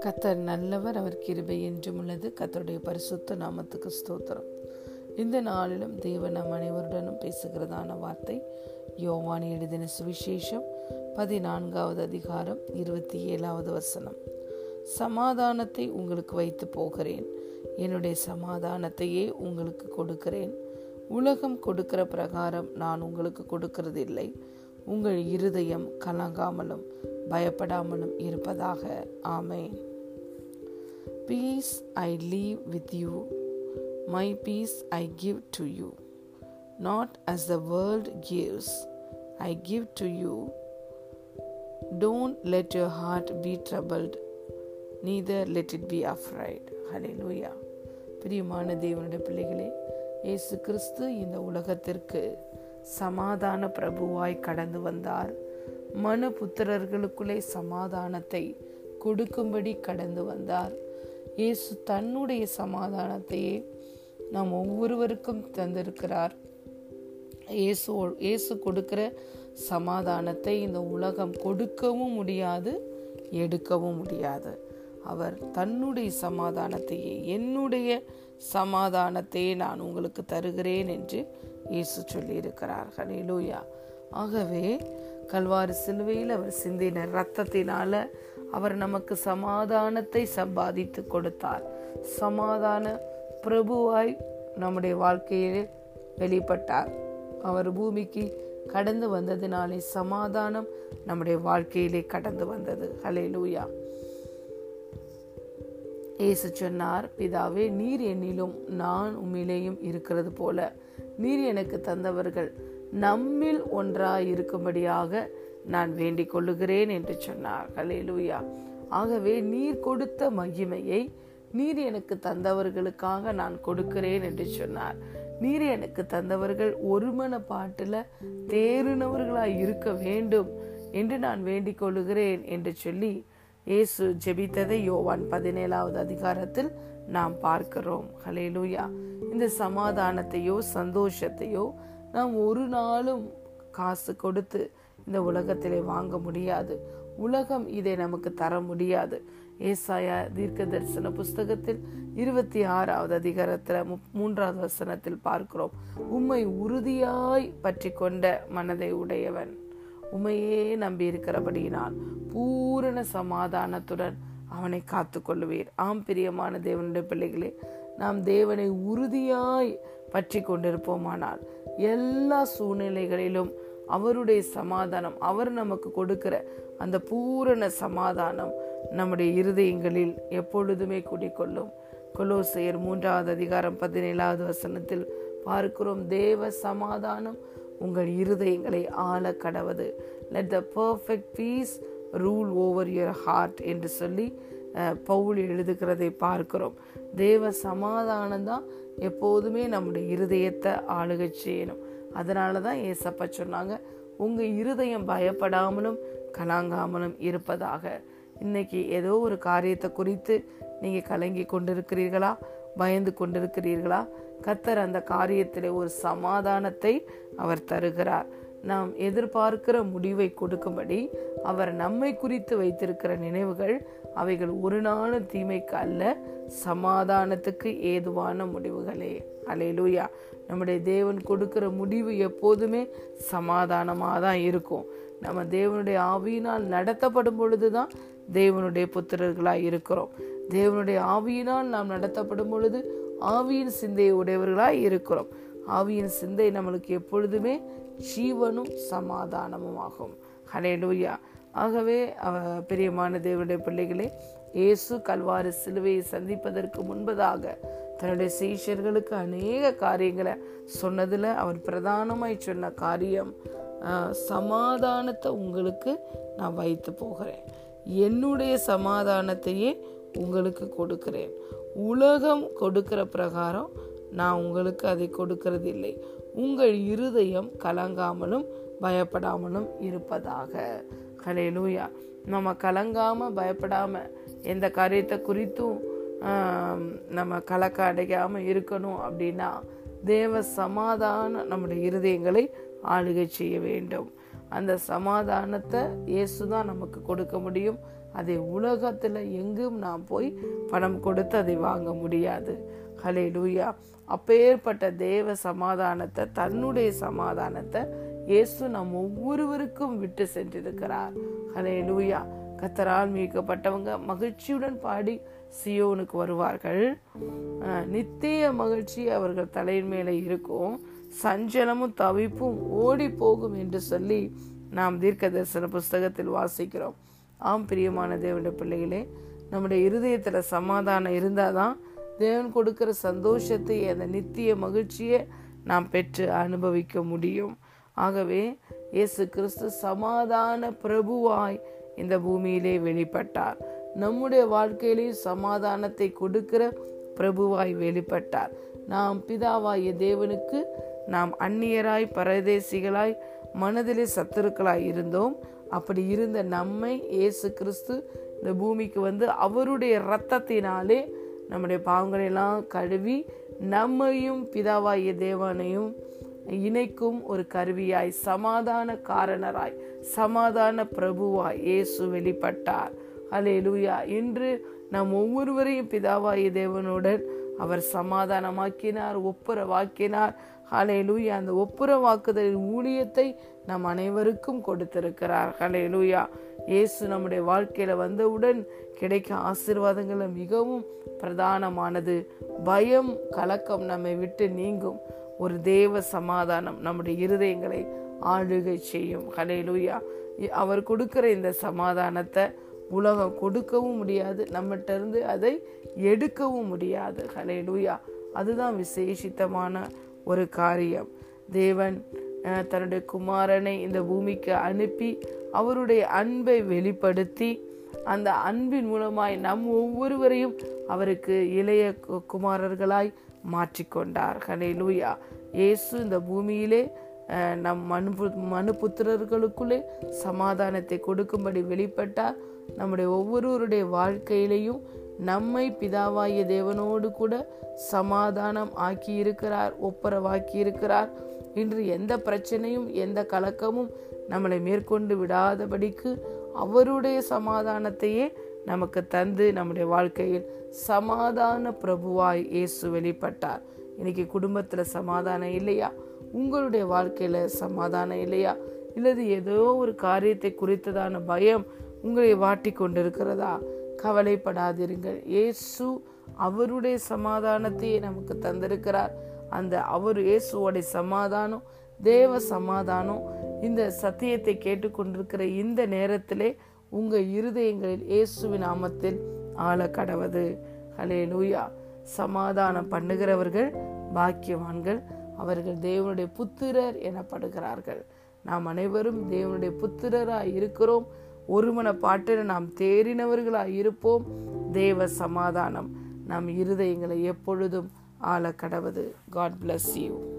கத்தர் நல்லவர் அவர் கிருபை என்றும் உள்ளது. கத்தருடைய பரிசுத்த நாமத்துக்கு ஸ்தோத்திரம். இந்த நாளிலும் தேவன் நம் அனைவருடனும் பேசுகிறதான வார்த்தை யோவான் எழுதின சுவிசேஷம் பதினான்காவது அதிகாரம் இருபத்தி ஏழாவது வசனம். சமாதானத்தை உங்களுக்கு வைத்து போகிறேன். என்னுடைய சமாதானத்தையே உங்களுக்கு கொடுக்கிறேன். உலகம் கொடுக்கிற பிரகாரம் நான் உங்களுக்கு கொடுக்கிறதில்லை. உங்கள் இருதயம் கலங்காமலும் பயப்படாமலும் இருப்பதாக. Amen. Peace I leave with you my peace I give to you not as the world gives I give to you don't let your heart be troubled neither let it be afraid hallelujah பிரியமான தேவனுடைய பிள்ளைகளே இயேசு கிறிஸ்து இந்த உலகத்திற்கு சமாதான பிரபுவாய் கடந்து வந்தார். மனு புத்திரர்களுக்குள்ளே சமாதானத்தை கொடுக்கும்படி கடந்து வந்தார். இயேசு தன்னுடைய சமாதானத்தையே நாம் ஒவ்வொருவருக்கும் தந்திருக்கிறார். இயேசு இயேசு கொடுக்கிற சமாதானத்தை இந்த உலகம் கொடுக்கவும் முடியாது எடுக்கவும் முடியாது. அவர் தன்னுடைய சமாதானத்தையே என்னுடைய சமாதானத்தையே நான் உங்களுக்கு தருகிறேன் என்று இயேசு சொல்லியிருக்கிறார். ஹலேலூயா ஆகவே கல்வாரி சிலுவையில் அவர் சிந்தின ரத்தத்தினால அவர் நமக்கு சமாதானத்தை சம்பாதித்து கொடுத்தார். சமாதான பிரபுவாய் நம்முடைய வாழ்க்கையில் வெளிப்பட்டார். அவர் பூமிக்கு கடந்து வந்ததினாலே சமாதானம் நம்முடைய வாழ்க்கையிலே கடந்து வந்தது. ஹலே லூயா ஏசு சொன்னார் பிதாவே நீர் என்னிலும் நான் உம்மிலேயும் இருக்கிறது போல. நீர் எனக்கு தந்தவர்கள். நம்மில் ஒன்றாயிருக்கும்படியாக நான் வேண்டிக் கொள்ளுகிறேன் என்று சொன்னார். ஹலேலூயா ஆகவே நீர் கொடுத்த மகிமையை நீர் எனக்கு தந்தவர்களுக்காக நான் கொடுக்கிறேன் என்று சொன்னார். நீர் எனக்கு தந்தவர்கள் ஒருமன பாட்டில் தேறினவர்களாய் இருக்க வேண்டும் என்று நான் வேண்டிக் கொள்ளுகிறேன் என்று சொல்லி இயேசு ஜெபித்ததை யோவான் பதினேழாவது அதிகாரத்தில் நாம் பார்க்கிறோம். ஹலேலூயா இந்த சமாதானத்தையோ சந்தோஷத்தையோ நாம் ஒரு நாளும் காசு கொடுத்து இந்த உலகத்திலே வாங்க முடியாது. உலகம் இதை நமக்கு தர முடியாது. ஏசாயா தீர்க்க தரிசன புஸ்தகத்தில் இருபத்தி ஆறாவது அதிகாரத்தில் மூன்றாவது வசனத்தில் பார்க்கிறோம். உம்மை உறுதியாய் பற்றி கொண்ட மனதை உடையவன். உமையே நம்பி இருக்கிறபடியினால் பூரண சமாதானத்துடன் அவனை காத்து கொள்ளுவீர் ஆம் பிரியமான தேவனுடைய பிள்ளைகளே நாம் தேவனை உறுதியாய் பற்றி கொண்டிருப்போமானால் எல்லா சூழ்நிலைகளிலும் அவருடைய சமாதானம் அவர் நமக்கு கொடுக்கிற அந்த பூரண சமாதானம் நம்முடைய இருதயங்களில் எப்பொழுதுமே குடிக்கொள்ளும் கொலோசையர் மூன்றாவது அதிகாரம் பதினேழாவது வசனத்தில் பார்க்கிறோம் தேவ சமாதானம் உங்கள் இருதயங்களை ஆள கடவது let the perfect peace rule over your heart என்று சொல்லி பவுல் எழுதுகிறதை பார்க்கிறோம். தேவ சமாதானம் தான் எப்போதுமே நம்முடைய இருதயத்தை ஆளுக செய்யணும். அதனால தான் ஏசப்பா சொன்னாங்க உங்கள் இருதயம் பயப்படாமலும் கலாங்காமலும் இருப்பதாக. இன்னைக்கு ஏதோ ஒரு காரியத்தை குறித்து நீங்கள் கலங்கி கொண்டிருக்கிறீர்களா? பயந்து கொண்டிருக்கிறீர்களா? கத்தர் அந்த காரியத்தில் ஒரு சமாதானத்தை அவர் தருகிறார். நாம் எதிர்பார்க்கிற முடிவை கொடுக்கும்படி அவர் நம்மை குறித்து வைத்திருக்கிற நினைவுகள் அவைகள் ஒரு நாளும் தீமைக்கு அல்ல சமாதானத்துக்கு ஏதுவான முடிவுகளே. அலையிலூயா நம்முடைய தேவன் கொடுக்கிற முடிவு எப்போதுமே சமாதானமாக தான் இருக்கும். நம்ம தேவனுடைய ஆவியினால் நடத்தப்படும் பொழுதுதான் தேவனுடைய புத்திரர்களாக இருக்கிறோம். தேவனுடைய ஆவியினால் நாம் நடத்தப்படும் பொழுது ஆவியின் சிந்தையை உடையவர்களாய் இருக்கிறோம். ஆவியின் சிந்தை நம்மளுக்கு எப்பொழுதுமே ஜீவனும் சமாதானமும் ஆகும் ஹலேலூயா ஆகவே பிரியமான தேவனுடைய பிள்ளைகளே இயேசு கல்வாறு சிலுவையை சந்திப்பதற்கு முன்பதாக தன்னுடைய சீஷர்களுக்கு அநேக காரியங்களை சொன்னதில் அவர் பிரதானமாய் சொன்ன காரியம் சமாதானத்தை உங்களுக்கு நான் வைத்து போகிறேன். என்னுடைய சமாதானத்தையே உங்களுக்கு கொடுக்கிறேன். உலகம் கொடுக்கிற பிரகாரம் நான் உங்களுக்கு அதை கொடுக்கறதில்லை. உங்கள் இருதயம் கலங்காமலும் பயப்படாமலும் இருப்பதாக. கலையிலூயா நம்ம கலங்காமல் பயப்படாமல் எந்த காரியத்தை குறித்தும் நம்ம கலக்க அடையாமல் இருக்கணும் அப்படின்னா தேவ சமாதானம் நம்முடைய இருதயங்களை ஆளுகை செய்ய வேண்டும். அந்த சமாதானத்தை இயேசு தான் நமக்கு கொடுக்க முடியும். அதை உலகத்தில் எங்கும் நாம் போய் பணம் கொடுத்து அதை வாங்க முடியாது. ஹலே லூயா அப்பேற்பட்ட தேவ சமாதானத்தை தன்னுடைய சமாதானத்தை இயேசு நம் ஒவ்வொருவருக்கும் விட்டு சென்றிருக்கிறார். ஹலே லூயா கத்தரால் மீட்கப்பட்டவங்க மகிழ்ச்சியுடன் பாடி சியோனுக்கு வருவார்கள். நித்திய மகிழ்ச்சி அவர்கள் தலையின் மேலே இருக்கும். சஞ்சலமும் தவிப்பும் ஓடி போகும் என்று சொல்லி நாம் தீர்க்க தரிசன புஸ்தகத்தில் வாசிக்கிறோம். ஆம் பிரியமான தேவனுடைய பிள்ளைகளே நம்முடைய இருதயத்தில் சமாதானம் இருந்தால் தான் தேவன் கொடுக்கிற சந்தோஷத்தை அந்த நித்திய மகிழ்ச்சியை நாம் பெற்று அனுபவிக்க முடியும். ஆகவே இயேசு கிறிஸ்து சமாதான பிரபுவாய் இந்த பூமியிலே வெளிப்பட்டார். நம்முடைய வாழ்க்கையிலேயும் சமாதானத்தை கொடுக்கிற பிரபுவாய் வெளிப்பட்டார். நாம் பிதாவாய தேவனுக்கு நாம் அந்நியராய் பரதேசிகளாய் மனதிலே சத்துருக்களாய் இருந்தோம். அப்படி இருந்த நம்மை இயேசு கிறிஸ்து இந்த பூமிக்கு வந்து அவருடைய இரத்தத்தினாலே நம்முடைய பாவங்களெல்லாம் கழுவி நம்மையும் பிதாவாகிய தேவனையும் இணைக்கும் ஒரு கருவியாய் சமாதான காரணராய் சமாதான பிரபுவாய் இயேசு வெளிப்பட்டார். அலே லூயா இன்று நம் ஒவ்வொருவரையும் பிதாவாய தேவனுடன் அவர் சமாதானமாக்கினார் ஒப்புரவாக்கினார். ஹலே லூயா அந்த ஒப்புரவாக்குதலின் ஊழியத்தை நம் அனைவருக்கும் கொடுத்திருக்கிறார். ஹலே லூயா இயேசு நம்முடைய வாழ்க்கையில வந்தவுடன் கிடைக்க ஆசீர்வாதங்கள் மிகவும் பிரதானமானது. பயம் கலக்கம் நம்மை விட்டு நீங்கும். ஒரு தேவ சமாதானம் நம்முடைய இருதயங்களை ஆளுகை செய்யும். ஹலே லூயா அவர் கொடுக்கிற இந்த சமாதானத்தை உலகம் கொடுக்கவும் முடியாது நம்மகிட்ட இருந்து அதை எடுக்கவும் முடியாது. ஹலே லூயா அதுதான் விசேஷித்தமான ஒரு காரியம். தேவன் தன்னுடைய குமாரனை இந்த பூமிக்கு அனுப்பி அவருடைய அன்பை வெளிப்படுத்தி அந்த அன்பின் மூலமாய் நம் ஒவ்வொருவரையும் அவருக்கு இளைய குமாரர்களாய் மாற்றிக்கொண்டார். ஹலே லூயா இயேசு இந்த பூமியிலே நம் மனு மனு புத்திரர்களுக்குள்ளே சமாதானத்தை கொடுக்கும்படி வெளிப்பட்டார். நம்முடைய ஒவ்வொருவருடைய வாழ்க்கையிலையும் நம்மை பிதாவாகிய தேவனோடு கூட சமாதானம் ஆக்கி இருக்கிறார் ஒப்பரவாக்கி இருக்கிறார் இன்று எந்த பிரச்சனையும் எந்த கலக்கமும் நம்மளை மேற்கொண்டு விடாதபடிக்கு அவருடைய சமாதானத்தையே நமக்கு தந்து நம்முடைய வாழ்க்கையில் சமாதான பிரபுவாய் இயேசு வெளிப்பட்டார். இன்னைக்கு குடும்பத்துல சமாதானம் இல்லையா? உங்களுடைய வாழ்க்கையில சமாதானம் இல்லையா? இல்லது ஏதோ ஒரு காரியத்தை குறித்ததான பயம் உங்களை வாட்டி கொண்டிருக்கிறதா? கவலைப்படாதிருங்கள். இயேசு அவருடைய சமாதானத்தையே நமக்கு தந்திருக்கிறார். அந்த அவர் இயேசுவோடைய சமாதானம் தேவ சமாதானம் இந்த சத்தியத்தை கேட்டுக்கொண்டிருக்கிற இந்த நேரத்திலே உங்க இருதயங்களில் இயேசுவின் நாமத்தில் ஆள கடவது ஹலே லூயா சமாதானம் பண்ணுகிறவர்கள் பாக்கியவான்கள் அவர்கள் தேவனுடைய புத்திரர் எனப்படுகிறார்கள். நாம் அனைவரும் தேவனுடைய புத்திரராய் இருக்கிறோம். ஒருமன பாட்டு நாம் தேறினவர்களாய் இருப்போம். தேவ சமாதானம் நம் இருதயங்களை எப்பொழுதும் ஆள கடவது. God bless you